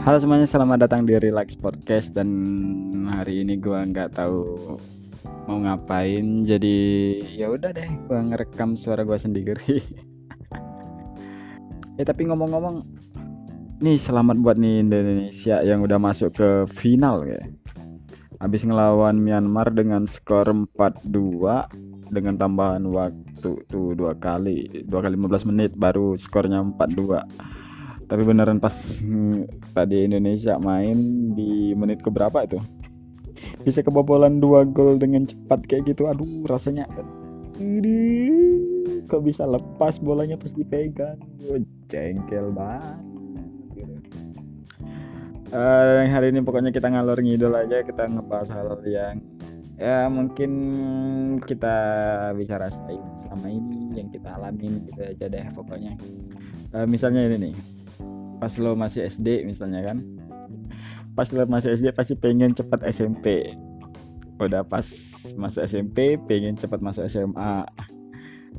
Halo semuanya, selamat datang di Relax Podcast dan hari ini gua nggak tahu mau ngapain, jadi ya udah deh gua ngerekam suara gua sendiri. eh tapi ngomong-ngomong, nih selamat buat nih Indonesia yang udah masuk ke final ya. Habis ngelawan Myanmar dengan skor 4-2 dengan tambahan waktu tuh dua kali, dua kali 15 menit baru skornya 4-2 tapi beneran pas hmm, tadi Indonesia main di menit keberapa itu? Bisa kebobolan dua gol dengan cepat kayak gitu aduh rasanya ini kok bisa lepas bolanya pas dipegang? Jengkel banget. Uh, hari ini pokoknya kita ngalor ngidol aja kita ngebahas hal yang ya mungkin kita bisa rasain selama ini yang kita alamin gitu aja deh pokoknya. Uh, misalnya ini nih pas lo masih SD misalnya kan. Pas lo masih SD pasti pengen cepat SMP udah pas masuk SMP pengen cepat masuk SMA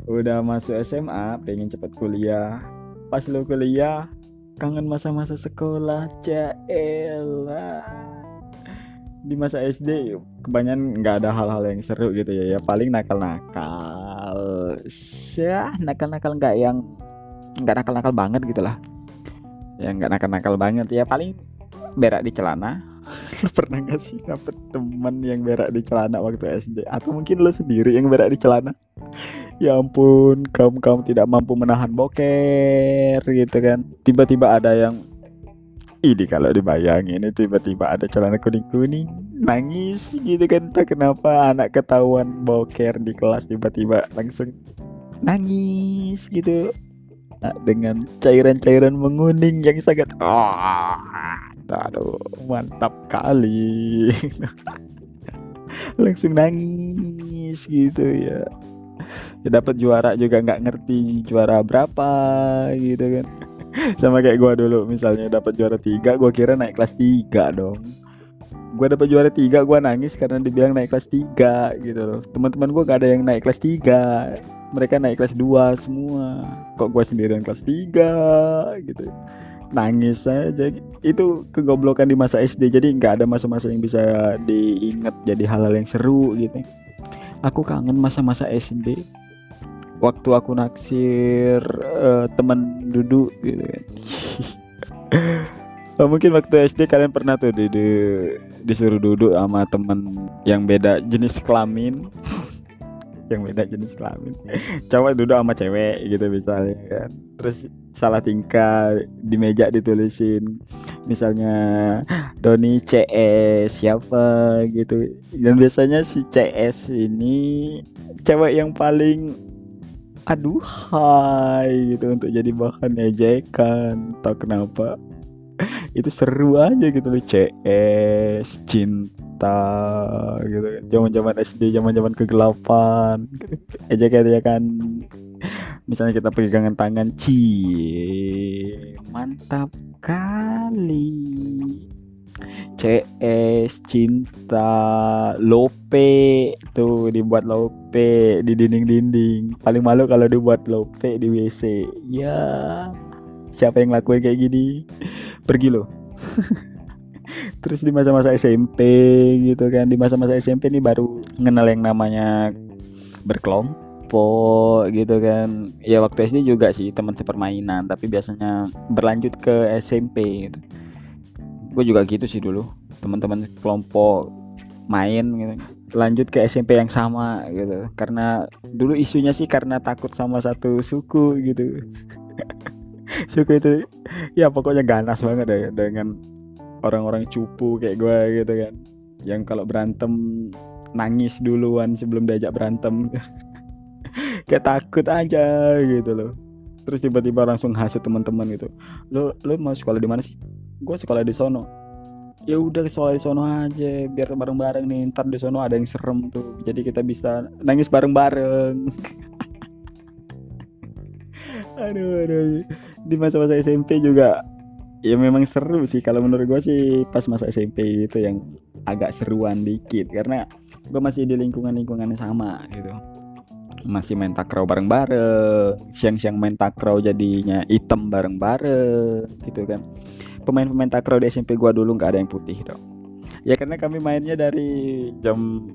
udah masuk SMA pengen cepat kuliah. Pas lo kuliah kangen masa-masa sekolah Cela di masa SD kebanyakan nggak ada hal-hal yang seru gitu ya ya. Paling nakal-nakal. Ya nakal-nakal nggak yang nggak nakal-nakal banget gitu lah yang nggak nakal-nakal banget. Ya paling berak di celana. Pernah gak sih dapet teman yang berak di celana waktu SD atau mungkin lo sendiri yang berak di celana? Ya ampun kaum kaum tidak mampu menahan boker gitu kan. Tiba-tiba ada yang ini kalau dibayangin tiba-tiba ada celana kuning-kuning nangis gitu kan. Tak kenapa anak ketahuan boker di kelas tiba-tiba langsung nangis gitu dengan cairan-cairan menguning yang sangat oh, aduh mantap kali. Langsung nangis gitu ya. Ya dapat juara juga nggak ngerti juara berapa gitu kan. Sama kayak gua dulu misalnya dapat juara tiga gua kira naik kelas tiga dong. Gua dapat juara tiga gua nangis karena dibilang naik kelas tiga gitu loh. Teman-teman gua gak ada yang naik kelas tiga mereka naik kelas 2 semua. Kok gue sendirian kelas 3 gitu. Nangis aja. Itu kegoblokan di masa SD jadi nggak ada masa-masa yang bisa diingat jadi hal-hal yang seru gitu. Aku kangen masa-masa SD waktu aku naksir uh, teman duduk gitu kan. Oh, mungkin waktu SD kalian pernah tuh di, di disuruh duduk sama temen yang beda jenis kelamin yang beda jenis kelamin. Cowok duduk sama cewek gitu misalnya kan. Terus salah tingkah di meja ditulisin. Misalnya Doni CS siapa gitu. Dan biasanya si CS ini cewek yang paling aduh hai gitu untuk jadi bahan ejekan. Tak kenapa. Itu seru aja gitu loh CS cinta kita gitu kan. Zaman zaman SD zaman zaman kegelapan aja kayak kan. Misalnya kita pegangan tangan ci mantap kali. CS cinta lope tuh dibuat lope di dinding-dinding. Paling malu kalau dibuat lope di WC ya siapa yang lakuin kayak gini? Pergi loh terus di masa-masa SMP gitu kan di masa-masa SMP ini baru mengenal yang namanya berkelompok gitu kan. Ya waktu SD juga sih teman sepermainan tapi biasanya berlanjut ke SMP gitu. Gue juga gitu sih dulu teman-teman kelompok main gitu. Lanjut ke SMP yang sama gitu. Karena dulu isunya sih karena takut sama satu suku gitu. Suku itu ya pokoknya ganas banget ya dengan orang-orang cupu kayak gue gitu kan. Yang kalau berantem nangis duluan sebelum diajak berantem. Kayak takut aja gitu loh. Terus tiba-tiba langsung hasut teman-teman gitu. Lo lo mau sekolah di mana sih? Gue sekolah di sono. Ya udah sekolah di sono aja biar bareng-bareng nih ntar di sono ada yang serem tuh. Jadi kita bisa nangis bareng-bareng. Aduh aduh. Di masa-masa SMP juga ya memang seru sih. Kalau menurut gue sih pas masa SMP itu yang agak seruan dikit. Karena gue masih di lingkungan lingkungan yang sama gitu. Masih main takraw bareng-bareng. Siang-siang main takraw jadinya hitam bareng-bareng gitu kan. Pemain-pemain takraw di SMP gua dulu nggak ada yang putih dong ya karena kami mainnya dari jam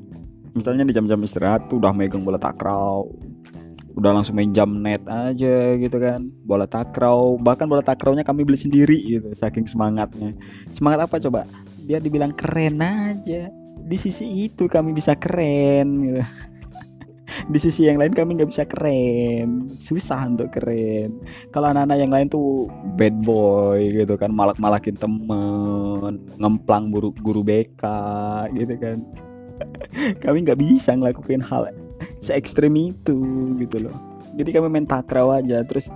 misalnya di jam-jam istirahat tuh udah megang bola takraw udah langsung main jam net aja gitu kan. Bola takraw bahkan bola takrawnya kami beli sendiri gitu saking semangatnya. Semangat apa coba? Biar dibilang keren aja. Di sisi itu kami bisa keren gitu. Di sisi yang lain kami nggak bisa keren. Susah untuk keren. Kalau anak-anak yang lain tuh bad boy gitu kan malak-malakin temen ngemplang guru guru BK gitu kan. Kami nggak bisa ngelakuin hal se ekstrim itu gitu loh. Jadi kami main takraw aja terus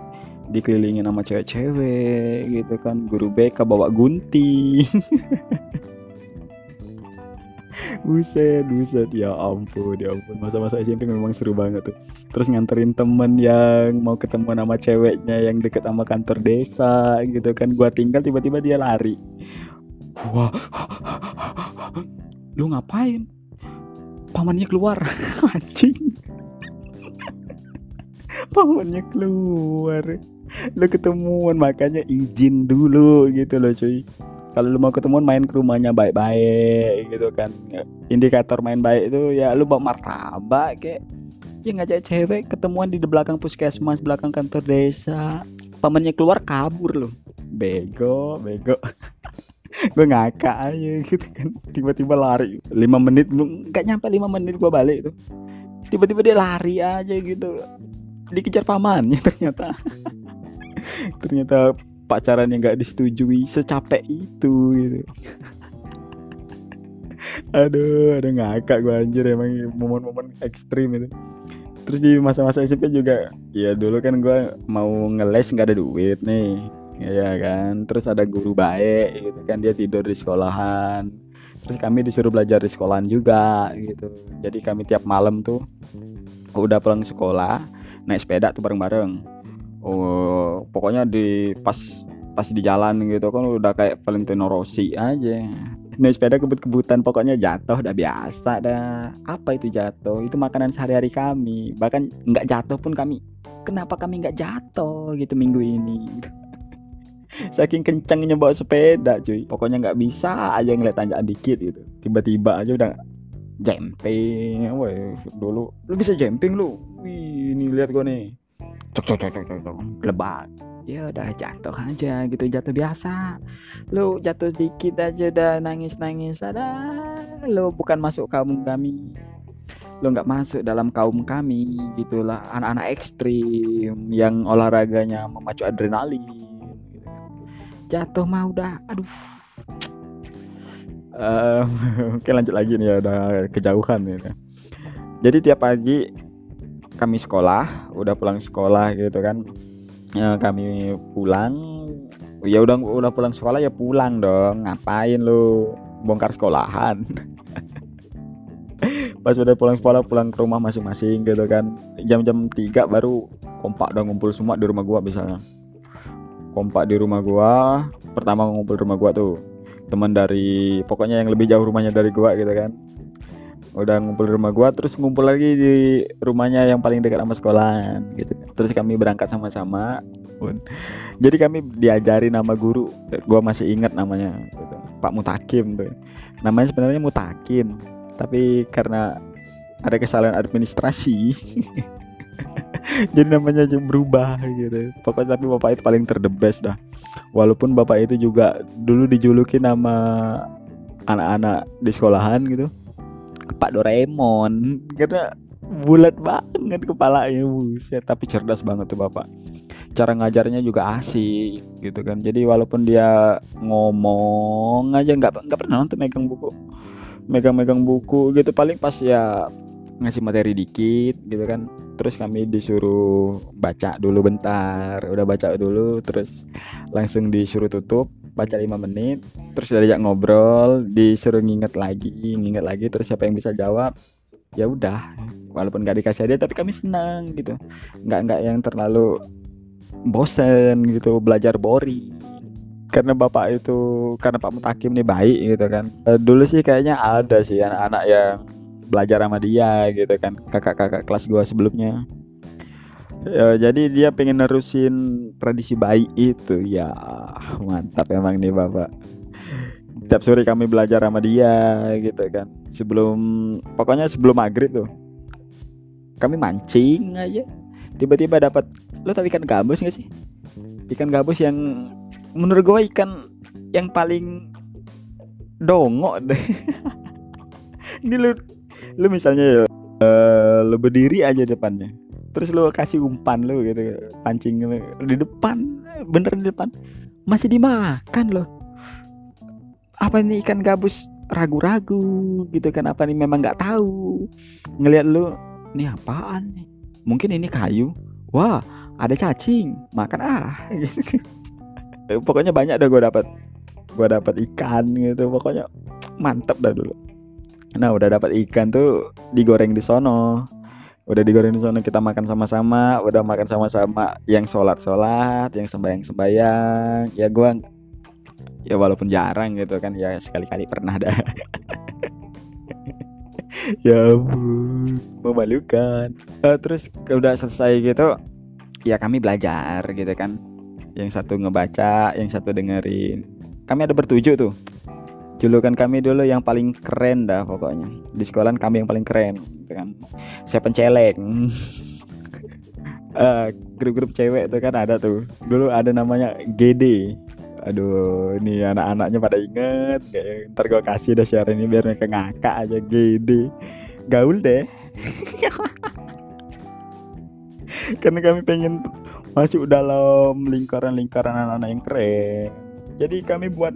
dikelilingin sama cewek-cewek gitu kan. Guru BK bawa gunting. Buset buset. Ya ampun ya ampun. Masa-masa SMP memang seru banget tuh. Terus nganterin temen yang mau ketemu nama ceweknya yang deket sama kantor desa gitu kan. Gua tinggal tiba-tiba dia lari. Wah. Lu ngapain pamannya keluar. Anjing. Pamannya keluar. Lu ketemuan makanya izin dulu gitu loh cuy. Kalau lu mau ketemuan main ke rumahnya baik-baik gitu kan. Indikator main baik itu ya lu bawa martabak kayak ya ngajak cewek ketemuan di belakang puskesmas belakang kantor desa. Pamannya keluar kabur loh. Bego bego gue ngakak aja gitu kan. Tiba-tiba lari. Lima menit belum nggak nyampe lima menit gue balik tuh. Tiba-tiba dia lari aja gitu. Dikejar pamannya ternyata. Ternyata pacaran yang gak disetujui secapek itu gitu. Aduh ada ngakak gue anjir. Emang momen-momen ekstrim itu. Terus di masa-masa SMP juga ya dulu kan gue mau ngeles nggak ada duit nih ya kan? Terus ada guru baik gitu kan dia tidur di sekolahan. Terus kami disuruh belajar di sekolahan juga gitu. Jadi kami tiap malam tuh udah pulang sekolah naik sepeda tuh bareng-bareng. Oh pokoknya di pas pas di jalan gitu kan udah kayak Valentino Rossi aja. Naik sepeda kebut-kebutan pokoknya jatuh udah biasa dah. Apa itu jatuh? Itu makanan sehari-hari kami. Bahkan nggak jatuh pun kami kenapa kami nggak jatuh? gitu minggu ini saking kencangnya bawa sepeda cuy. Pokoknya nggak bisa aja ngeliat tanjakan dikit gitu. Tiba-tiba aja udah jumping woi dulu. Lu bisa jumping lu? Wih ini lihat gua nih. Cok cok cok cok cok lebat. Ya udah jatuh aja gitu jatuh biasa. Lu jatuh dikit aja udah nangis nangis ada. Lu bukan masuk kaum kami. Lu nggak masuk dalam kaum kami gitulah. Anak-anak ekstrim yang olahraganya memacu adrenalin. Jatuh mah udah aduh. Uh, oke lanjut lagi nih ya udah kejauhan nih jadi tiap pagi kami sekolah udah pulang sekolah gitu kan. Ya, kami pulang ya udah udah pulang sekolah ya pulang dong ngapain lu bongkar sekolahan? Pas udah pulang sekolah pulang ke rumah masing-masing gitu kan. Jam-jam 3 baru kompak dong ngumpul semua di rumah gua misalnya kompak di rumah gua. Pertama ngumpul di rumah gua tuh teman dari pokoknya yang lebih jauh rumahnya dari gua gitu kan. Udah ngumpul di rumah gua terus ngumpul lagi di rumahnya yang paling dekat sama sekolahan gitu. Terus kami berangkat sama-sama. Jadi kami diajari nama guru gua masih ingat namanya gitu. Pak Mutakim tuh. Namanya sebenarnya Mutakin tapi karena ada kesalahan administrasi jadi namanya aja berubah gitu. Pokoknya tapi bapak itu paling terdebes dah. Walaupun bapak itu juga dulu dijuluki nama anak-anak di sekolahan gitu. Pak Doraemon. Karena bulat banget kepalanya buset. Tapi cerdas banget tuh bapak. Cara ngajarnya juga asik gitu kan. Jadi walaupun dia ngomong aja nggak nggak pernah nonton megang buku. Megang-megang buku gitu. Paling pas ya ngasih materi dikit gitu kan. Terus kami disuruh baca dulu bentar udah baca dulu terus langsung disuruh tutup baca lima menit terus diajak ngobrol disuruh nginget lagi nginget lagi terus siapa yang bisa jawab ya udah. Walaupun gak dikasih hadiah tapi kami senang gitu. Nggak nggak yang terlalu bosen gitu. Belajar boring. Karena bapak itu karena Pak Mutakim nih baik gitu kan. E, dulu sih kayaknya ada sih anak-anak yang belajar sama dia gitu kan kakak-kakak kelas gua sebelumnya. Ya, jadi dia pengen nerusin tradisi baik itu. Ya mantap emang nih bapak. Tiap sore kami belajar sama dia gitu kan. Sebelum pokoknya sebelum maghrib tuh kami mancing aja. Tiba-tiba dapat lo tahu ikan gabus gak sih? Ikan gabus yang menurut gue ikan yang paling dongok deh. Ini lu lu misalnya uh, lu berdiri aja depannya terus lu kasih umpan lu gitu pancing lu di depan bener di depan masih dimakan loh. Apa ini ikan gabus ragu-ragu gitu kan apa nih memang nggak tahu. Ngelihat lu ini apaan nih? Mungkin ini kayu. Wah ada cacing makan ah. Pokoknya banyak dah gue dapat gue dapat ikan gitu pokoknya mantep dah dulu nah udah dapat ikan tuh digoreng di sono. Udah digoreng di sono kita makan sama-sama. Udah makan sama-sama yang sholat sholat yang sembayang sembayang ya gue ya walaupun jarang gitu kan ya sekali-kali pernah dah. Ya ampun memalukan. Uh, terus udah selesai gitu ya kami belajar gitu kan. Yang satu ngebaca yang satu dengerin. Kami ada bertujuh tuh julukan kami dulu yang paling keren dah pokoknya. Di sekolah kami yang paling keren gitu kan. Saya penceleng uh, grup-grup cewek tuh kan ada tuh. Dulu ada namanya GD aduh ini anak-anaknya pada inget. Kayak ntar gue kasih deh share ini biar mereka ngakak aja gede gaul deh. Karena kami pengen masuk dalam lingkaran-lingkaran anak-anak yang keren. Jadi kami buat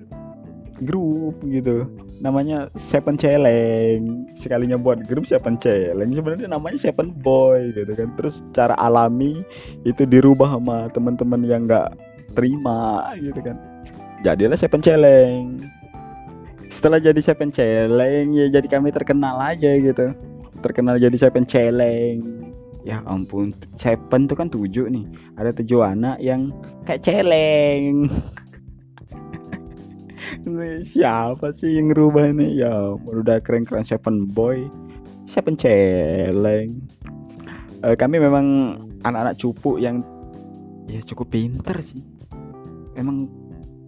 grup gitu. Namanya Seven Challenge. Sekalinya buat grup Seven Challenge. Sebenarnya namanya Seven Boy gitu kan. Terus secara alami itu dirubah sama teman-teman yang nggak terima gitu kan. Jadilah Seven Challenge. Setelah jadi Seven Challenge ya jadi kami terkenal aja gitu. Terkenal jadi Seven Challenge. Ya ampun Seven tuh kan tujuh nih. Ada tujuh anak yang kayak celeng siapa sih yang ngerubah ini? Ya udah keren-keren Seven Boy Seven Celeng. Uh, kami memang anak-anak cupu yang ya cukup pinter sih. Emang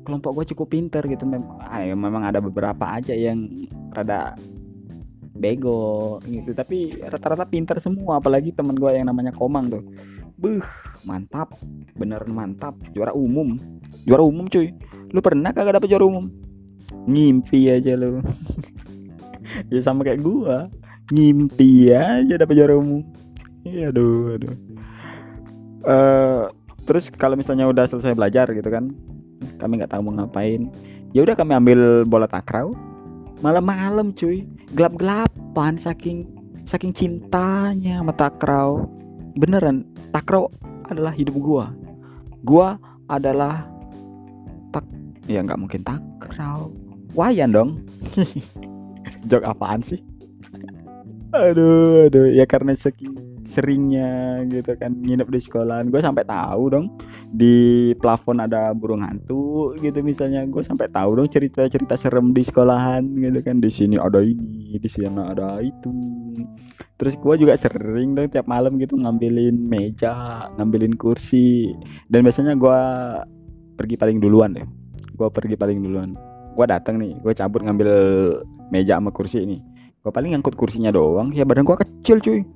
kelompok gue cukup pinter gitu. Memang ah, ya memang ada beberapa aja yang rada bego gitu. Tapi rata-rata pinter semua. Apalagi teman gue yang namanya Komang tuh. Buh mantap. Bener mantap. Juara umum. Juara umum cuy. Lu pernah kagak dapet juara umum ngimpi aja lu. Ya sama kayak gua. Ngimpi aja dapet juara umum iya aduh aduh. Uh, terus kalau misalnya udah selesai belajar gitu kan kami nggak tahu mau ngapain ya udah kami ambil bola takraw. Malam-malam cuy. Gelap-gelapan saking saking cintanya sama takraw. Beneran takraw adalah hidup gua. Gua adalah ya nggak mungkin. Takraw. Wayan dong. Jok apaan sih? Aduh aduh. Ya karena saking seringnya gitu kan nginep di sekolahan. Gue sampai tahu dong di plafon ada burung hantu gitu misalnya. Gue sampai tahu dong cerita-cerita serem di sekolahan gitu kan. Di sini ada ini di sini ada itu. Terus gue juga sering dong tiap malam gitu ngambilin meja ngambilin kursi. Dan biasanya gue pergi paling duluan deh gue pergi paling duluan. Gue datang nih gue cabut ngambil meja sama kursi ini gue paling ngangkut kursinya doang ya badan gue kecil cuy.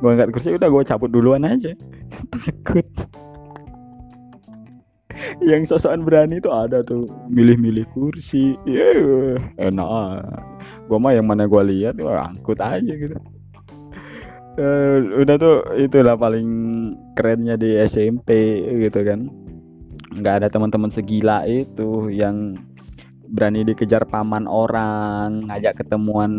Gue angkat kursi udah gue cabut duluan aja. Takut. Yang sosokan berani tuh ada tuh milih-milih kursi. Yeah, enak. Gue mah yang mana gue lihat gue angkut aja gitu. Uh, udah tuh itulah paling kerennya di SMP gitu kan nggak ada teman-teman segila itu yang berani dikejar paman orang ngajak ketemuan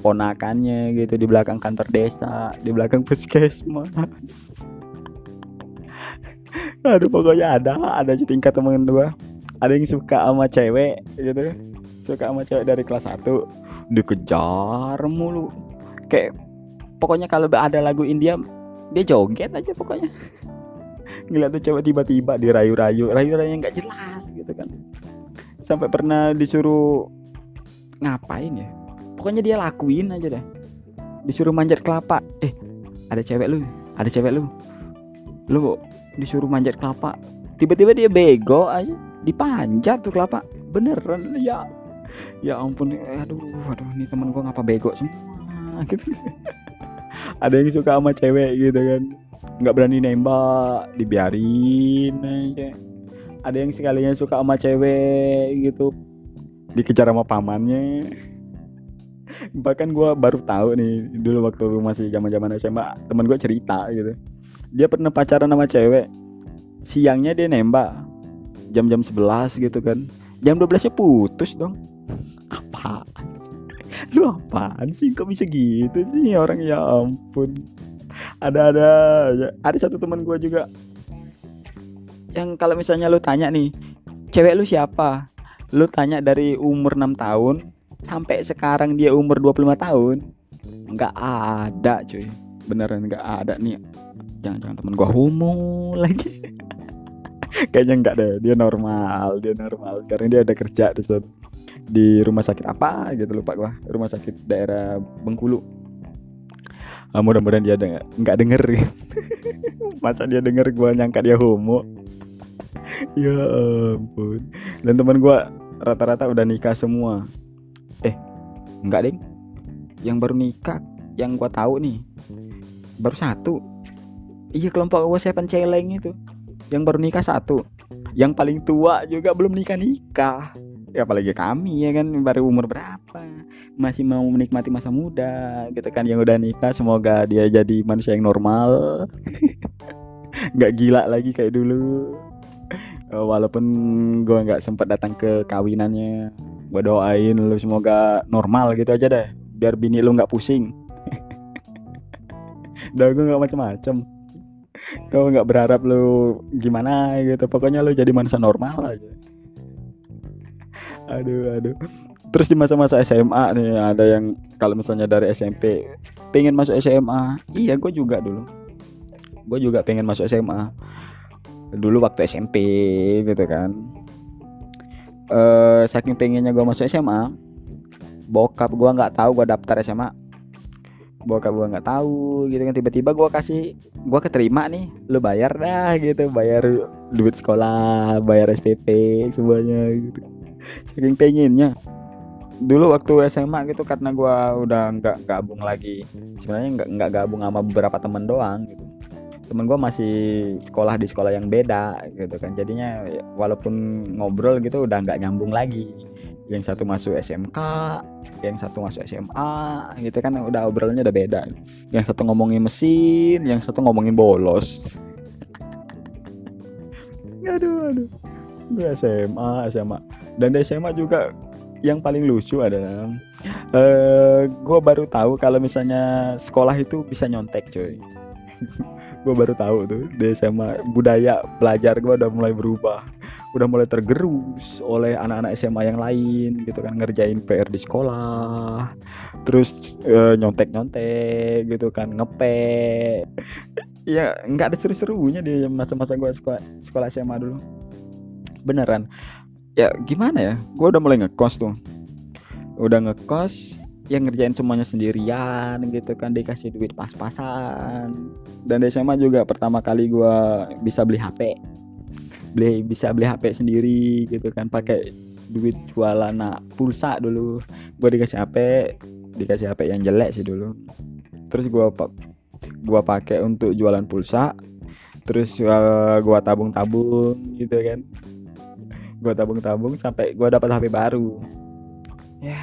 ponakannya gitu di belakang kantor desa di belakang puskesmas. Aduh pokoknya ada ada tingkat temen dua ada yang suka sama cewek gitu. Suka sama cewek dari kelas 1 dikejar mulu. Kayak pokoknya kalau ada lagu India dia joget aja pokoknya ngeliat tuh cewek tiba-tiba dirayu-rayu rayu-rayu nggak jelas gitu kan. Sampai pernah disuruh ngapain ya? Pokoknya dia lakuin aja deh. Disuruh manjat kelapa eh ada cewek lu ada cewek lu. Lu disuruh manjat kelapa tiba-tiba dia bego aja dipanjat tuh kelapa. Beneran ya ya ampun aduh aduh ini teman gua ngapa bego semua gitu. Ada yang suka sama cewek gitu kan nggak berani nembak dibiarin aja. Ada yang sekalinya suka sama cewek gitu. Dikejar sama pamannya. Bahkan gue baru tahu nih dulu waktu masih zaman zaman SMA teman gue cerita gitu. Dia pernah pacaran sama cewek. Siangnya dia nembak. Jam-jam 11 gitu kan. Jam 12 nya putus dong. Apaan sih? Lu apaan sih? Kok bisa gitu sih orang? Ya ampun ada ada. Ada satu teman gue juga. Yang kalau misalnya lu tanya nih cewek lu siapa? Lu tanya dari umur 6 tahun sampai sekarang dia umur 25 tahun nggak ada cuy. Beneran nggak ada nih. Jangan-jangan temen gua homo lagi. Kayaknya nggak deh dia normal dia normal. Karena dia ada kerja di di rumah sakit apa gitu lupa gua. Rumah sakit daerah Bengkulu uh, mudah-mudahan dia nggak nggak denger masa dia denger gua nyangka dia homo? Ya ampun. Dan teman gua rata-rata udah nikah semua. Eh enggak ding. Yang baru nikah yang gua tahu nih baru satu. Iya kelompok gua seven celeng itu. Yang baru nikah satu. Yang paling tua juga belum nikah nikah ya apalagi kami ya kan baru umur berapa masih mau menikmati masa muda gitu kan yang udah nikah semoga dia jadi manusia yang normal. Nggak gila lagi kayak dulu. Eh, walaupun gue nggak sempat datang ke kawinannya gue doain lu semoga normal gitu aja deh biar bini lu nggak pusing. Dah gue nggak macam-macam kau nggak berharap lu gimana gitu pokoknya lu jadi manusia normal aja. Aduh aduh terus di masa-masa SMA nih ada yang kalau misalnya dari SMP pengen masuk SMA iya gue juga dulu. Gue juga pengen masuk SMA dulu waktu SMP gitu kan. Uh, saking pengennya gue masuk SMA bokap gue nggak tahu gue daftar SMA bokap gue nggak tahu gitu kan. Tiba-tiba gue kasih gue keterima nih lu bayar dah gitu. Bayar duit sekolah bayar SPP semuanya gitu. Saking pengennya dulu waktu SMA gitu karena gue udah nggak gabung lagi. Sebenarnya nggak nggak gabung sama beberapa temen doang gitu. Temen gue masih sekolah di sekolah yang beda gitu kan. Jadinya ya, walaupun ngobrol gitu udah nggak nyambung lagi. Yang satu masuk SMK yang satu masuk SMA gitu kan udah obrolnya udah beda. Yang satu ngomongin mesin yang satu ngomongin bolos. Aduh aduh. Gue SMA SMA dan di SMA juga yang paling lucu adalah uh, eh, gue baru tahu kalau misalnya sekolah itu bisa nyontek cuy gue baru tahu tuh di SMA budaya belajar gue udah mulai berubah. Udah mulai tergerus oleh anak-anak SMA yang lain gitu kan. Ngerjain PR di sekolah terus uh, nyontek-nyontek gitu kan. Ngepe ya nggak ada seru-serunya di masa-masa gue sekolah sekolah SMA dulu. Beneran ya gimana ya? Gue udah mulai ngekos tuh. Udah ngekos yang ngerjain semuanya sendirian gitu kan dikasih duit pas-pasan. Dan di SMA juga pertama kali gue bisa beli HP beli bisa beli HP sendiri gitu kan pakai duit jualan nah, pulsa dulu. Gue dikasih HP dikasih HP yang jelek sih dulu. Terus gue gua pakai untuk jualan pulsa. Terus uh, gue tabung-tabung gitu kan gue tabung-tabung sampai gue dapat HP baru. Ya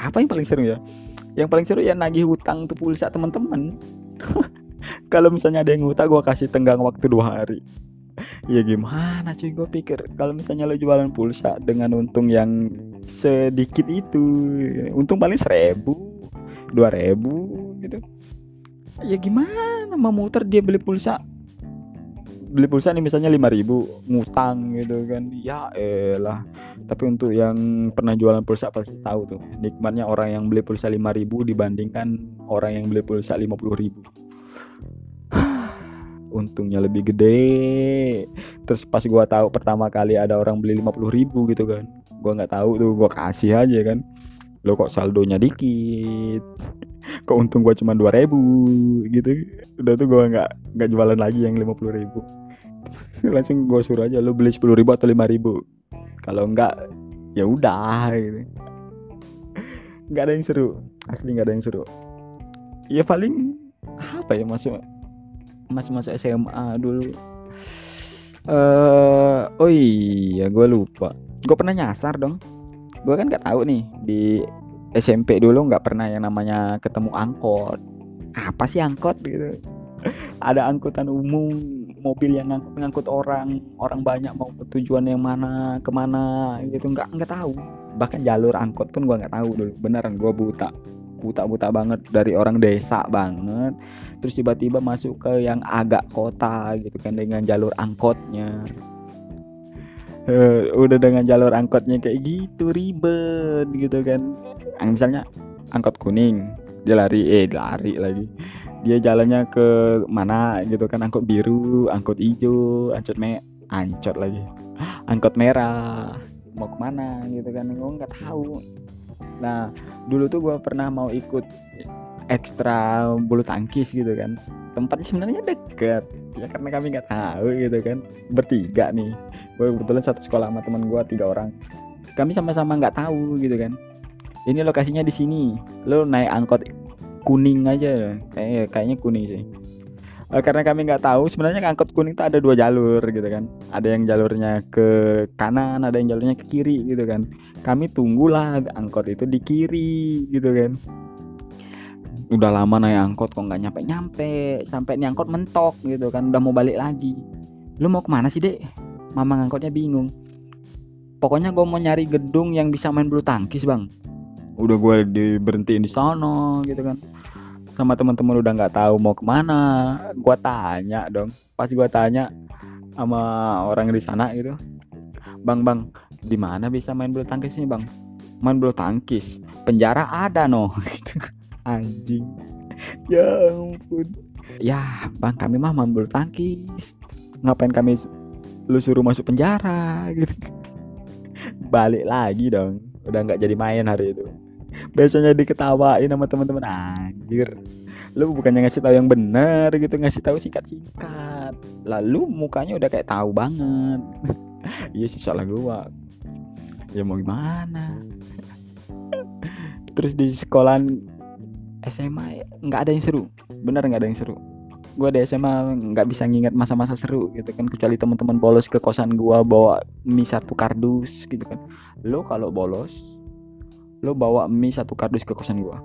apa yang paling seru ya? Yang paling seru ya nagih hutang tuh pulsa teman-teman kalau misalnya ada yang hutang gue kasih tenggang waktu dua hari. Ya gimana cuy gue pikir kalau misalnya lo jualan pulsa dengan untung yang sedikit itu untung paling seribu dua ribu gitu. Ya gimana? Mau muter dia beli pulsa beli pulsa nih misalnya 5000 ngutang gitu kan. Ya elah. Tapi untuk yang pernah jualan pulsa pasti tahu tuh nikmatnya orang yang beli pulsa 5000 dibandingkan orang yang beli pulsa 50000 untungnya lebih gede. Terus pas gua tahu pertama kali ada orang beli 50000 gitu kan gua nggak tahu tuh gua kasih aja kan. Lo kok saldonya dikit? Kok untung gua cuma dua ribu gitu. Udah tuh gua nggak nggak jualan lagi yang lima puluh ribu langsung gua suruh aja lu beli sepuluh ribu atau lima ribu? Kalau enggak ya udah gitu. Nggak ada yang seru asli nggak ada yang seru. Ya paling apa ya masuk masuk masuk SMA dulu. Eh uh, oh iya gue lupa. Gue pernah nyasar dong. Gue kan nggak tahu nih di SMP dulu nggak pernah yang namanya ketemu angkot. Apa sih angkot gitu? Ada angkutan umum mobil yang ngangkut ngangkut orang orang banyak mau ke tujuan yang mana ke mana gitu. Nggak nggak tahu. Bahkan jalur angkot pun gue nggak tahu dulu. Beneran gue buta buta-buta banget dari orang desa banget. Terus tiba-tiba masuk ke yang agak kota gitu kan dengan jalur angkotnya. Uh, udah dengan jalur angkotnya kayak gitu ribet gitu kan. Misalnya angkot kuning dia lari eh lari lagi dia jalannya ke mana gitu kan angkot biru angkot hijau angkot me ancot lagi. Angkot merah. Mau ke mana gitu kan gue nggak tahu. Nah dulu tuh gue pernah mau ikut ekstra bulu tangkis gitu kan. Tempatnya sebenarnya deket ya karena kami nggak tahu gitu kan. Bertiga nih. Gue kebetulan satu sekolah sama teman gue tiga orang. Kami sama-sama nggak tahu gitu kan. Ini lokasinya di sini. Lo naik angkot kuning aja. Kayaknya kayaknya kuning sih. Uh, karena kami nggak tahu sebenarnya angkot kuning itu ada dua jalur gitu kan. Ada yang jalurnya ke kanan ada yang jalurnya ke kiri gitu kan. Kami tunggulah angkot itu di kiri gitu kan. Udah lama naik angkot kok nggak nyampe nyampe sampai nih angkot mentok gitu kan udah mau balik lagi. Lu mau ke mana sih dek? Mama angkotnya bingung. Pokoknya gue mau nyari gedung yang bisa main bulu tangkis bang udah gue diberhentiin di sono gitu kan. Sama teman-teman udah nggak tahu mau ke mana gue tanya dong. Pas gue tanya sama orang di sana gitu bang bang di mana bisa main bulu tangkis nih bang? Main bulu tangkis? Penjara ada no. Anjing. Ya ampun. Ya bang kami mah main bulu tangkis. Ngapain kami lu suruh masuk penjara? Gitu balik lagi dong. Udah nggak jadi main hari itu biasanya diketawain sama teman-teman. Anjir. Lu bukannya ngasih tahu yang benar gitu ngasih tahu singkat-singkat. Lalu mukanya udah kayak tahu banget. Iya sih salah gua. Ya mau gimana? Terus di sekolah SMA nggak ada yang seru. Bener nggak ada yang seru. Gue di SMA nggak bisa nginget masa-masa seru gitu kan kecuali teman-teman bolos ke kosan gue bawa mie satu kardus gitu kan. Lo kalau bolos lo bawa mie satu kardus ke kosan gue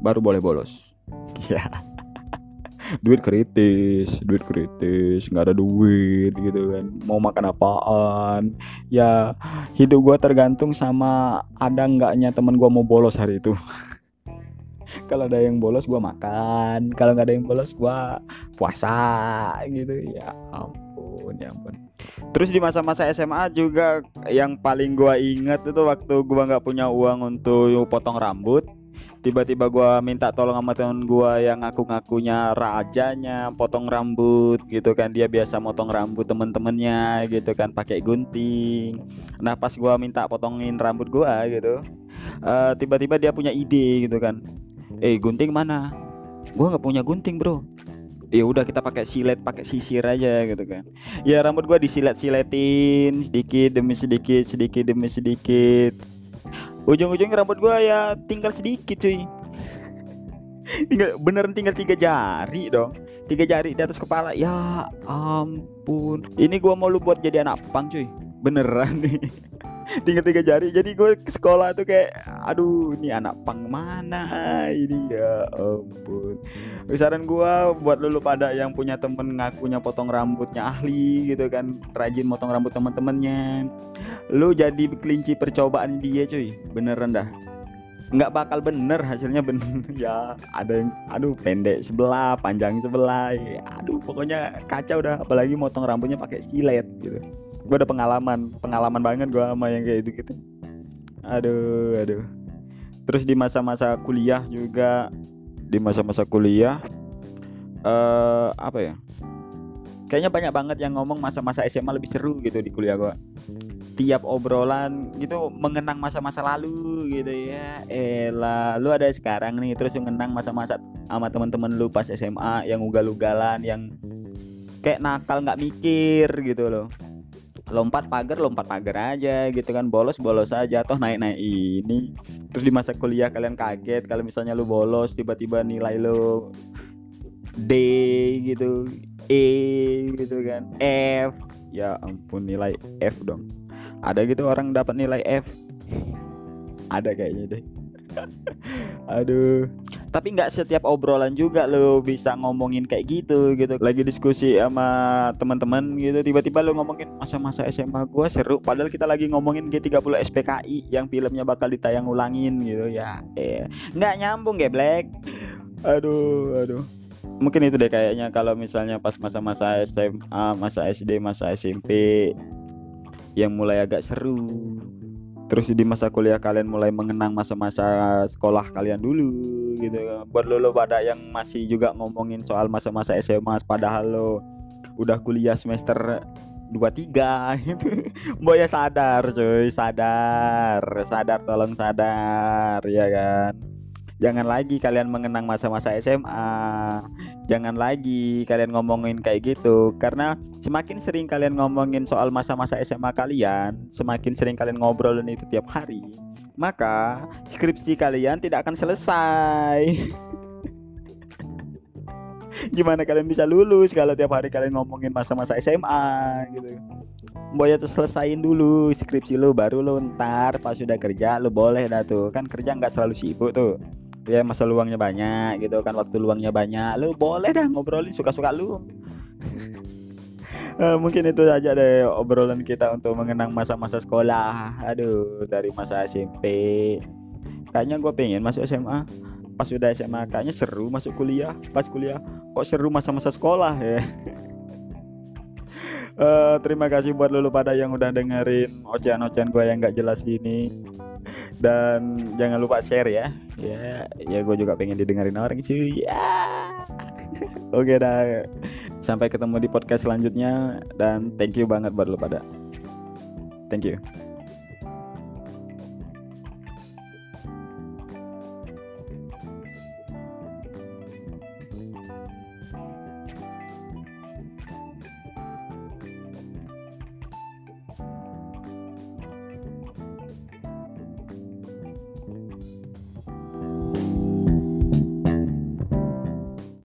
baru boleh bolos. Ya duit kritis duit kritis nggak ada duit gitu kan. Mau makan apaan? Ya hidup gue tergantung sama ada enggaknya teman gue mau bolos hari itu. Kalau ada yang bolos gue makan. Kalau nggak ada yang bolos gue puasa gitu. Ya ampun ya ampun. Terus di masa-masa SMA juga yang paling gue inget itu waktu gue nggak punya uang untuk potong rambut tiba-tiba gue minta tolong sama temen gue yang ngaku-ngakunya rajanya potong rambut gitu kan. Dia biasa motong rambut temen-temennya gitu kan pakai gunting. Nah pas gue minta potongin rambut gue gitu uh, tiba-tiba dia punya ide gitu kan. Eh gunting mana? Gue nggak punya gunting bro ya udah kita pakai silet pakai sisir aja gitu kan. Ya rambut gue disilet-siletin sedikit demi sedikit sedikit demi sedikit. Ujung-ujungnya rambut gue ya tinggal sedikit cuy. Tinggal beneran tinggal tiga jari dong. Tiga jari di atas kepala. Ya ampun. Ini gue mau lu buat jadi anak pang cuy. Beneran nih tinggal tiga jari. Jadi gue ke sekolah tuh kayak aduh ini anak pang mana ini? Ya ampun. Saran gue buat lu pada yang punya temen ngakunya potong rambutnya ahli gitu kan rajin potong rambut teman-temannya lu jadi kelinci percobaan dia cuy. Beneran dah. Nggak bakal bener hasilnya bener. Ya ada yang aduh pendek sebelah panjang sebelah. Ya, aduh pokoknya kacau dah. Apalagi motong rambutnya pakai silet gitu gue ada pengalaman pengalaman banget gue sama yang kayak gitu gitu aduh aduh. Terus di masa-masa kuliah juga di masa-masa kuliah uh, apa ya? Kayaknya banyak banget yang ngomong masa-masa SMA lebih seru gitu di kuliah gue tiap obrolan gitu mengenang masa-masa lalu gitu ya. Elah lu ada sekarang nih terus mengenang masa-masa sama teman-teman lu pas SMA yang ugal-ugalan yang kayak nakal nggak mikir gitu loh lompat pagar lompat pagar aja gitu kan. Bolos bolos aja toh naik naik ini. Terus di masa kuliah kalian kaget kalau misalnya lu bolos tiba-tiba nilai lu D gitu E gitu kan F. Ya ampun nilai F dong. Ada gitu orang dapat nilai F? Ada kayaknya deh aduh. Tapi nggak setiap obrolan juga lo bisa ngomongin kayak gitu gitu. Lagi diskusi sama teman-teman gitu tiba-tiba lo ngomongin masa-masa SMA gua seru padahal kita lagi ngomongin G30 SPKI yang filmnya bakal ditayang ulangin gitu. Ya eh nggak nyambung ya Black aduh aduh. Mungkin itu deh kayaknya kalau misalnya pas masa-masa SMA masa SD masa SMP yang mulai agak seru terus di masa kuliah kalian mulai mengenang masa-masa sekolah kalian dulu gitu. Buat lo, lo pada yang masih juga ngomongin soal masa-masa SMA padahal lo udah kuliah semester dua tiga gitu. Mbok ya sadar cuy sadar sadar tolong sadar ya kan. Jangan lagi kalian mengenang masa-masa SMA jangan lagi kalian ngomongin kayak gitu. Karena semakin sering kalian ngomongin soal masa-masa SMA kalian semakin sering kalian ngobrolin itu tiap hari maka skripsi kalian tidak akan selesai. Gimana kalian bisa lulus kalau tiap hari kalian ngomongin masa-masa SMA gitu? Boya tuh selesain dulu skripsi lu baru lu ntar pas sudah kerja lu boleh dah tuh. Kan kerja nggak selalu sibuk tuh ya masa luangnya banyak gitu kan waktu luangnya banyak. Lu boleh dah ngobrolin suka-suka lu. Uh, mungkin itu saja deh obrolan kita untuk mengenang masa-masa sekolah. Aduh dari masa SMP kayaknya gue pengen masuk SMA pas udah SMA kayaknya seru masuk kuliah. Pas kuliah kok seru masa-masa sekolah ya? Uh, terima kasih buat lulu pada yang udah dengerin ocehan-ocehan gue yang gak jelas ini dan jangan lupa share ya. Ya ya gue juga pengen didengarin orang cuy. Ya. Oke dah. Sampai ketemu di podcast selanjutnya. Dan thank you banget buat lo pada. Thank you